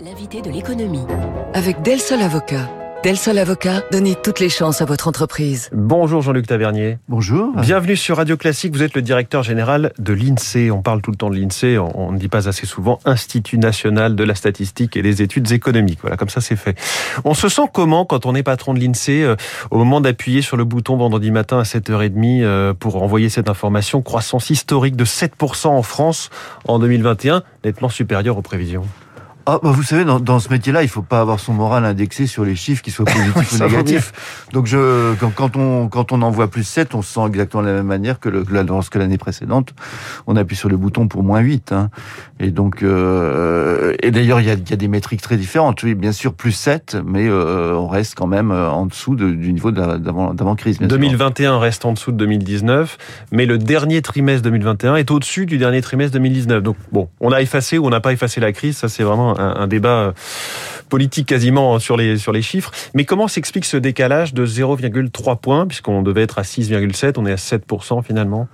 L'invité de l'économie. Avec Del Sol Avocat. Del Sol Avocat, donnez toutes les chances à votre entreprise. Bonjour Jean-Luc Tavernier. Bonjour. Bienvenue sur Radio Classique. Vous êtes le directeur général de l'INSEE. On parle tout le temps de l'INSEE. On ne dit pas assez souvent Institut national de la statistique et des études économiques. Voilà, comme ça c'est fait. On se sent comment quand on est patron de l'INSEE euh, au moment d'appuyer sur le bouton vendredi matin à 7h30 euh, pour envoyer cette information? Croissance historique de 7% en France en 2021, nettement supérieure aux prévisions. Ah, bah vous savez, dans, dans ce métier-là, il faut pas avoir son moral indexé sur les chiffres, qu'ils soient positifs ou négatifs. Donc, je, quand, quand, on quand on envoie plus 7, on se sent exactement de la même manière que, le, que l'année précédente, on appuie sur le bouton pour moins 8. Hein. Et donc, euh, et d'ailleurs, il y a, y a, des métriques très différentes. Oui, bien sûr, plus 7, mais euh, on reste quand même euh, en dessous de, du niveau d'avant-crise. 2021 sûr. reste en dessous de 2019, mais le dernier trimestre 2021 est au-dessus du dernier trimestre 2019. Donc, bon, on a effacé ou on n'a pas effacé la crise, ça c'est vraiment un, un, débat euh, politique quasiment sur les, sur les chiffres. Mais comment s'explique ce décalage de 0,3 points, puisqu'on devait être à 6,7, on est à 7% finalement?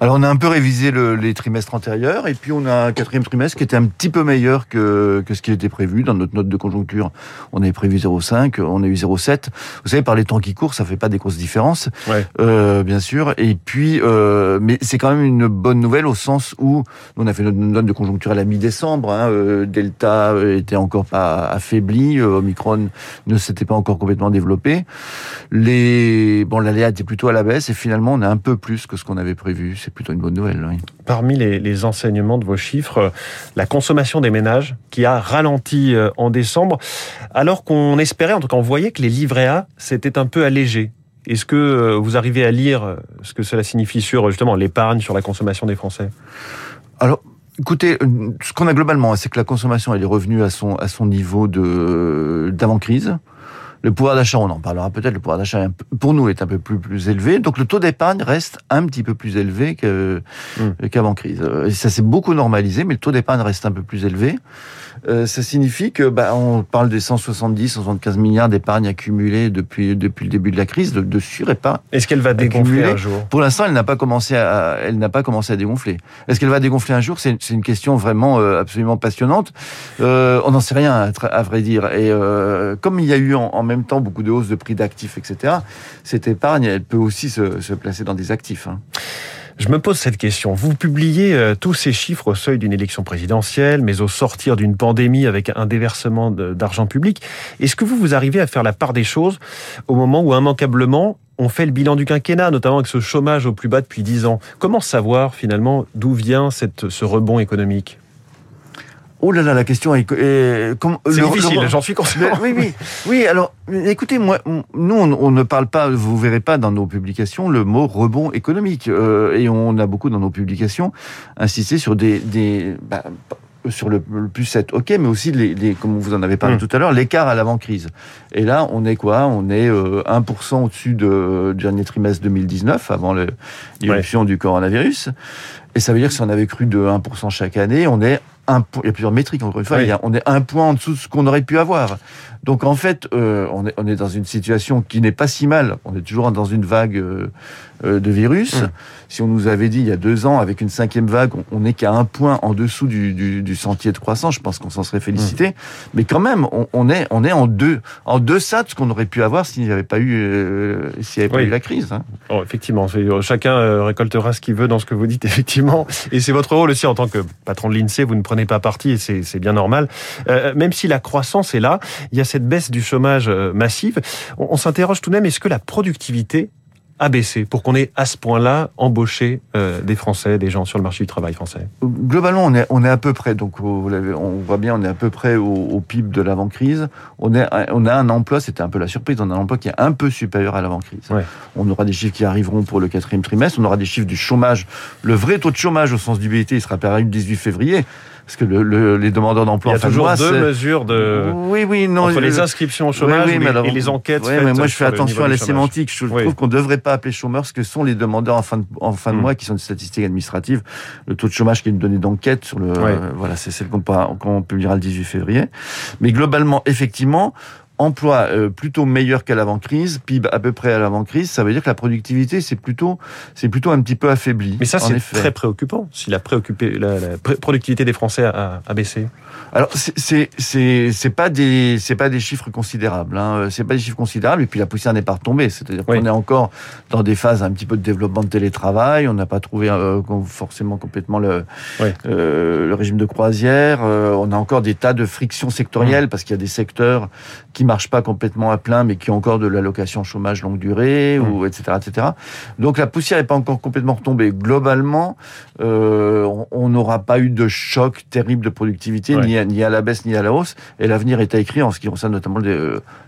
Alors on a un peu révisé le, les trimestres antérieurs, et puis on a un quatrième trimestre qui était un petit peu meilleur que, que ce qui était prévu dans notre note de conjoncture. On avait prévu 0,5, on a eu 0,7. Vous savez, par les temps qui courent, ça fait pas des grosses différences, ouais. euh, bien sûr. Et puis, euh, mais c'est quand même une bonne nouvelle au sens où on a fait notre note de conjoncture à la mi-décembre. Hein, euh, Delta était encore pas affaibli, euh, Omicron ne s'était pas encore complètement développé. Les bon, l'aléa était plutôt à la baisse et finalement on a un peu plus que ce qu'on avait prévu. C'est plutôt une bonne nouvelle. Oui. Parmi les, les, enseignements de vos chiffres, la consommation des ménages qui a ralenti euh, en décembre, alors qu'on espérait, en tout cas on voyait que les livrets A s'étaient un peu allégés. Est-ce que euh, vous arrivez à lire ce que cela signifie sur justement l'épargne, sur la consommation des Français? Alors, Écoutez, ce qu'on a globalement, c'est que la consommation, elle est revenue à son, à son niveau de, d'avant-crise. Le pouvoir d'achat, on en parlera peut-être, le pouvoir d'achat pour nous est un peu plus, plus élevé. Donc le taux d'épargne reste un petit peu plus élevé mmh. qu'avant crise. Et ça s'est beaucoup normalisé, mais le taux d'épargne reste un peu plus élevé. Euh, ça signifie que bah, on parle des 170, 175 milliards d'épargne accumulée depuis depuis le début de la crise, de, de surépargne. Est-ce qu'elle va dégonfler un jour? Pour l'instant, elle n'a pas commencé à elle n'a pas commencé à dégonfler. Est-ce qu'elle va dégonfler un jour? C'est une question vraiment euh, absolument passionnante. Euh, on n'en sait rien à, à, vrai dire. Et euh, comme il y a eu en, en, même temps beaucoup de hausses de prix d'actifs, etc. Cette épargne, elle peut aussi se, placer dans des actifs. Hein. Je me pose cette question. Vous publiez euh, tous ces chiffres au seuil d'une élection présidentielle, mais au sortir d'une pandémie avec un déversement d'argent public. Est-ce que vous, vous arrivez à faire la part des choses au moment où immanquablement on fait le bilan du quinquennat, notamment avec ce chômage au plus bas depuis 10 ans? Comment savoir finalement d'où vient ce rebond économique? Oh là là, la question est. est c'est difficile, j'en suis conscient. oui, oui, oui. Alors, écoutez, moi, nous, on, on, ne parle pas. Vous verrez pas dans nos publications le mot rebond économique, euh, et on a beaucoup dans nos publications insisté sur des, des bah, sur le, le, plus 7, ok, mais aussi, les, les comme vous en avez parlé mmh. tout à l'heure, l'écart à l'avant-crise. Et là, on est quoi? On est euh, 1% au-dessus de, du dernier trimestre 2019, avant l'éruption ouais. du coronavirus. Et ça veut dire que si on avait cru de 1% chaque année, on est un point, il y a plusieurs métriques encore une fois, oui. on est un point en dessous de ce qu'on aurait pu avoir. Donc en fait, euh, on, est, on est dans une situation qui n'est pas si mal. On est toujours dans une vague euh, de virus. Mmh. Si on nous avait dit il y a deux ans, avec une cinquième vague, on n'est qu'à un point en dessous du, du, du, sentier de croissance, je pense qu'on s'en serait félicité. Mmh. Mais quand même, on, on, est, on est en deux, en deçà de ce qu'on aurait pu avoir s'il n'y avait pas eu, euh, s'il n'y avait pas eu la crise. Hein. Oh, effectivement, chacun récoltera ce qu'il veut dans ce que vous dites, effectivement. Et c'est votre rôle aussi en tant que patron de l'INSEE. Vous ne prenez pas parti et c'est bien normal. Euh, même si la croissance est là, il y a cette baisse du chômage massive. On, on s'interroge tout de même, est-ce que la productivité a baissé pour qu'on ait à ce point-là embauché euh, des Français, des gens sur le marché du travail français Globalement, on est, on est à peu près, donc vous on voit bien, on est à peu près au, au PIB de l'avant-crise. On, est, on a un emploi, c'était un peu la surprise, on a un emploi qui est un peu supérieur à l'avant-crise. Ouais. On aura des chiffres qui arriveront pour le quatrième trimestre, on aura des chiffres du chômage. Le vrai taux de chômage au sens du BIT, il sera paru le 18 février parce que le, le, les demandeurs d'emploi en fin de mois, deux mesures de oui oui non entre les inscriptions au chômage oui, oui, alors, et les enquêtes oui, mais moi je fais attention à la sémantique. Je trouve qu'on ne devrait pas appeler chômeurs ce que sont les demandeurs en fin de, en fin de mmh. mois qui sont des statistiques administratives. Le taux de chômage qui est une donnée d'enquête sur le euh, voilà c'est celle qu'on qu publiera le 18 février. Mais globalement effectivement emploi euh, plutôt meilleur qu'à l'avant-crise, PIB à peu près à l'avant-crise, ça veut dire que la productivité c'est plutôt c'est plutôt un petit peu affaibli. Mais ça c'est très préoccupant si la, préoccupé, la, productivité des Français a, a baissé. Alors c'est c'est c'est pas des c'est pas des chiffres considérables, hein. c'est pas des chiffres considérables et puis la poussière n'est pas retombée, c'est-à-dire qu'on est encore dans des phases un petit peu de développement de télétravail, on n'a pas trouvé euh, forcément complètement le euh, le régime de croisière, euh, on a encore des tas de frictions sectorielles mmh. parce qu'il y a des secteurs qui marchent pas complètement à plein, mais qui ont encore de l'allocation chômage longue durée, ou etc., etc. Donc la poussière n'est pas encore complètement retombée. Globalement, euh, on n'aura pas eu de choc terrible de productivité, ni, à, ni, à, la baisse ni à la hausse. Et l'avenir est écrit en ce qui concerne notamment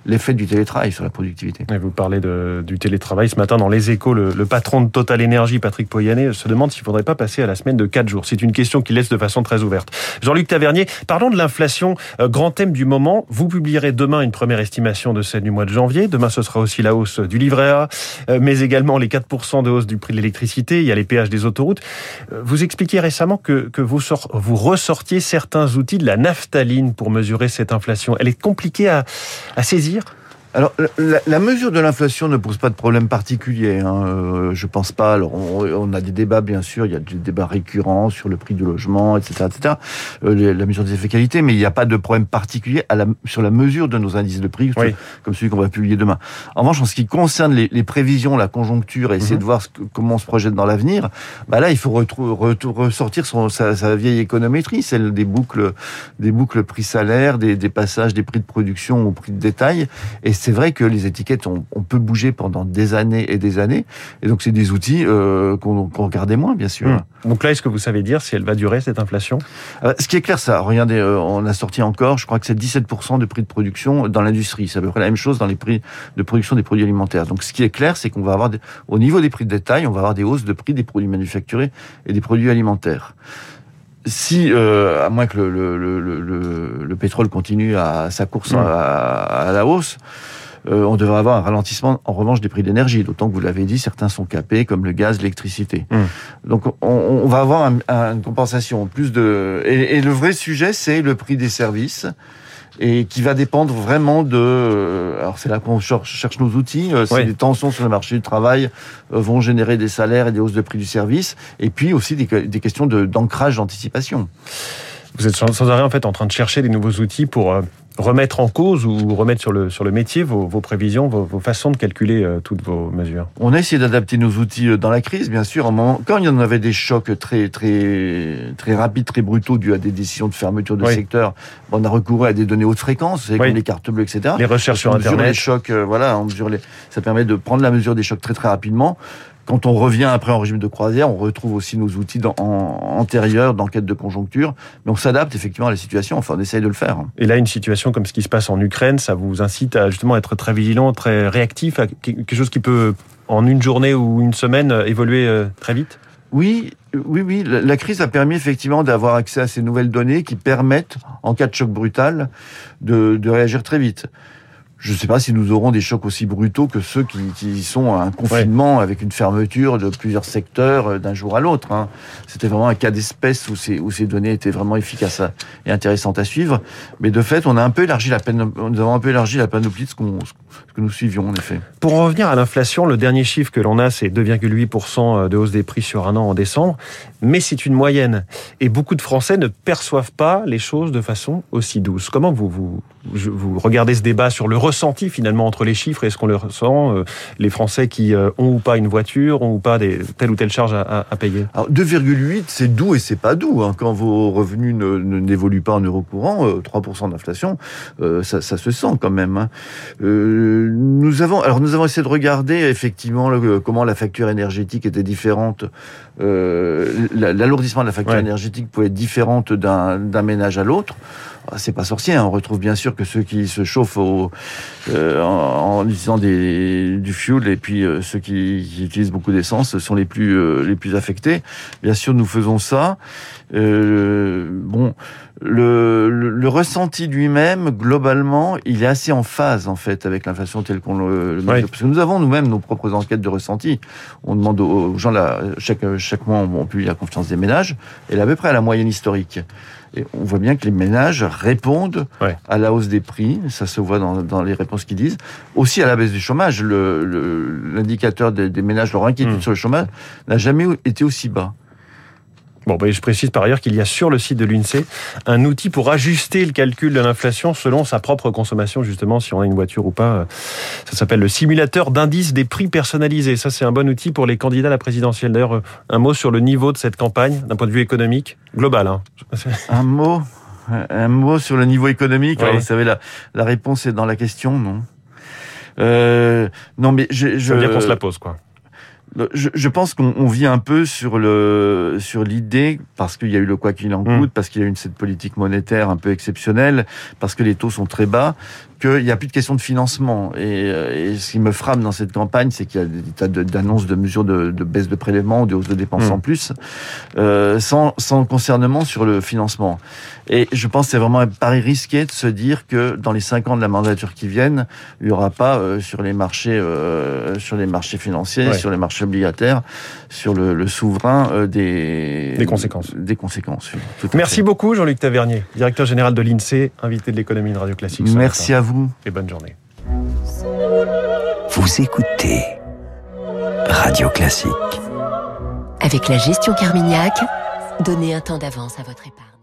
l'effet du télétravail sur la productivité. Et vous parlez de, du télétravail. Ce matin, dans Les Échos, le, le patron de Total Énergie, Patrick Poyanet, se demande s'il ne faudrait pas passer à la semaine de 4 jours. C'est une question qu'il laisse de façon très ouverte. Jean-Luc Tavernier, parlons de l'inflation, euh, grand thème du moment. Vous publierez demain une estimation de celle du mois de janvier. Demain, ce sera aussi la hausse du livret A, euh, mais également les 4% de hausse du prix de l'électricité. Il y a les péages des autoroutes. Euh, vous expliquiez récemment que, que vous, vous ressortiez certains outils de la naphtaline pour mesurer cette inflation. Elle est compliquée à, à saisir? Alors, la, mesure de l'inflation ne pose pas de problème particulier. Hein. Euh, je pense pas. Alors, on, a des débats, bien sûr. Il y a des débats récurrents sur le prix du logement, etc., etc. Euh, la mesure des effets qualité, mais il n'y a pas de problème particulier à la, sur la mesure de nos indices de prix, comme celui qu'on va publier demain. En revanche, en ce qui concerne les, les prévisions, la conjoncture, et essayer mhm. de voir ce comment on se projette dans l'avenir, bah là, il faut ressortir son, sa, sa, vieille économétrie, celle des boucles, des boucles prix-salaire, des, des passages des prix de production au prix de détail, et c'est vrai que les étiquettes, on, peut bouger pendant des années et des années. Et donc, c'est des outils euh, qu'on regardait moins, bien sûr. Hmm. Donc là, est-ce que vous savez dire si elle va durer, cette inflation? Euh, Ce qui est clair, ça, regardez, euh, on a sorti encore, je crois que c'est 17% de prix de production dans l'industrie. C'est à peu près la même chose dans les prix de production des produits alimentaires. Donc, ce qui est clair, c'est qu'on va avoir, au niveau des prix de détail, on va avoir des hausses de prix des produits manufacturés et des produits alimentaires si, euh, à moins que le, le, le, le, pétrole continue à sa course hmm. à, à, la hausse, euh, on devrait avoir un ralentissement en revanche des prix de l'énergie. D'autant que vous l'avez dit, certains sont capés, comme le gaz, l'électricité. Mmh. Donc on, va avoir une compensation. Plus de et, le vrai sujet, c'est le prix des services et qui va dépendre vraiment de. Euh, alors c'est là qu'on cherche nos outils. Euh, si les tensions sur le marché du travail vont générer des salaires et des hausses de prix du service, et puis aussi des, des questions d'ancrage, d'anticipation. Vous êtes sans arrêt en fait en train de chercher des nouveaux outils pour remettre en cause ou remettre sur le, sur le métier vos, vos prévisions, vos, vos, façons de calculer euh, toutes vos mesures On a essayé d'adapter nos outils euh, dans la crise, bien sûr. moment, quand il y en avait des chocs très, très, très rapides, très brutaux dus à des décisions de fermeture de secteur, on a recouru à des données haute fréquence, comme les cartes bleues, etc. Les recherches sur Internet. Les chocs, euh, voilà, on mesure les... ça permet de prendre la mesure des chocs très très rapidement. Quand on revient après en régime de croisière, on retrouve aussi nos outils dans, en, antérieurs d'enquête de conjoncture, mais on s'adapte effectivement à la situation. Enfin, on essaye de le faire. Et là, une situation comme ce qui se passe en Ukraine, ça vous incite à justement être très vigilant, très réactif, à quelque chose qui peut en une journée ou une semaine évoluer euh, très vite? Oui, oui, oui. La crise a permis effectivement d'avoir accès à ces nouvelles données qui permettent, en cas de choc brutal, de, de réagir très vite. Je ne sais pas si nous aurons des chocs aussi brutaux que ceux qui, qui sont à un confinement avec une fermeture de plusieurs secteurs euh, d'un jour à l'autre. Hein. C'était vraiment un cas d'espèce où ces, où ces données étaient vraiment efficaces et intéressantes à suivre. Mais de fait, on a un peu élargi la peine, nous avons un peu élargi la panoplie de ce, qu'on, ce que nous suivions en effet. Pour en revenir à l'inflation, le dernier chiffre que l'on a, c'est 2,8% de hausse des prix sur un an en décembre. Mais c'est une moyenne. Et beaucoup de Français ne perçoivent pas les choses de façon aussi douce. Comment vous, vous, vous regardez ce débat sur le ressenti finalement entre les chiffres et ce qu'on le ressent, euh, les Français qui euh, ont ou pas une voiture, ont ou pas des, telle ou telle charge à, à, payer? Alors 2,8 c'est doux et c'est pas doux. Hein. Quand vos revenus n'évoluent pas en euros courants, 3% euh, d'inflation, ça, ça, se sent quand même. Hein. Nous avons alors nous avons essayé de regarder effectivement comment la facture énergétique était différente. L'alourdissement de la facture énergétique pouvait être différente d'un ménage à l'autre. Ah, c'est pas sorcier. Hein. On retrouve bien sûr que ceux qui se chauffent au, euh, en, utilisant des, du fuel et puis euh, ceux qui, qui, utilisent beaucoup d'essence sont les plus euh, les plus affectés. Bien sûr, nous faisons ça. bon, le, le, ressenti lui-même, globalement, il est assez en phase en fait avec l'inflation telle qu'on le, le parce que nous avons nous-mêmes nos propres enquêtes de ressenti. On demande aux gens là, chaque chaque mois on publie la confiance des ménages, et elle est à peu près à la moyenne historique. Et on voit bien que les ménages répondent à la hausse des prix, ça se voit dans, les réponses qu'ils disent, aussi à la baisse du chômage. L'indicateur le, des, ménages, leur inquiétude hmm. sur le chômage, n'a jamais été aussi bas. Bon, ben, je précise par ailleurs qu'il y a sur le site de l'INSEE un outil pour ajuster le calcul de l'inflation selon sa propre consommation, justement, si on a une voiture ou pas. Ça s'appelle le simulateur d'indice des prix personnalisés. Ça, c'est un bon outil pour les candidats à la présidentielle. D'ailleurs, un mot sur le niveau de cette campagne, d'un point de vue économique, global. Hein. Un mot un mot sur le niveau économique? vous savez, la, la réponse est dans la question, non? Euh, Non, mais je, je... Ça veut dire qu'on se la pose, quoi. Je, je, pense qu'on vit un peu sur le sur l'idée parce qu'il y a eu le quoi qu'il en coûte, mm. parce qu'il y a eu une cette politique monétaire un peu exceptionnelle, parce que les taux sont très bas, qu'il n'y a plus de question de financement. Et, euh, et, ce qui me frappe dans cette campagne, c'est qu'il y a des tas d'annonces de, mesures de, de, baisse de prélèvements, de hausse de dépenses mm. en plus, euh, sans, sans concernement sur le financement. Et je pense que c'est vraiment un pari risqué de se dire que dans les cinq ans de la mandature qui viennent, il n'y aura pas euh, sur les marchés, euh, sur les marchés financiers, sur les marchés obligataires, sur le, le souverain des, des conséquences. Des conséquences. Merci beaucoup Jean-Luc Tavernier, directeur général de l'INSEE, invité de l'économie de Radio Classique. Merci à vous et bonne journée. Vous écoutez Radio Classique. Avec la gestion Carmignac, donnez un temps d'avance à votre épargne.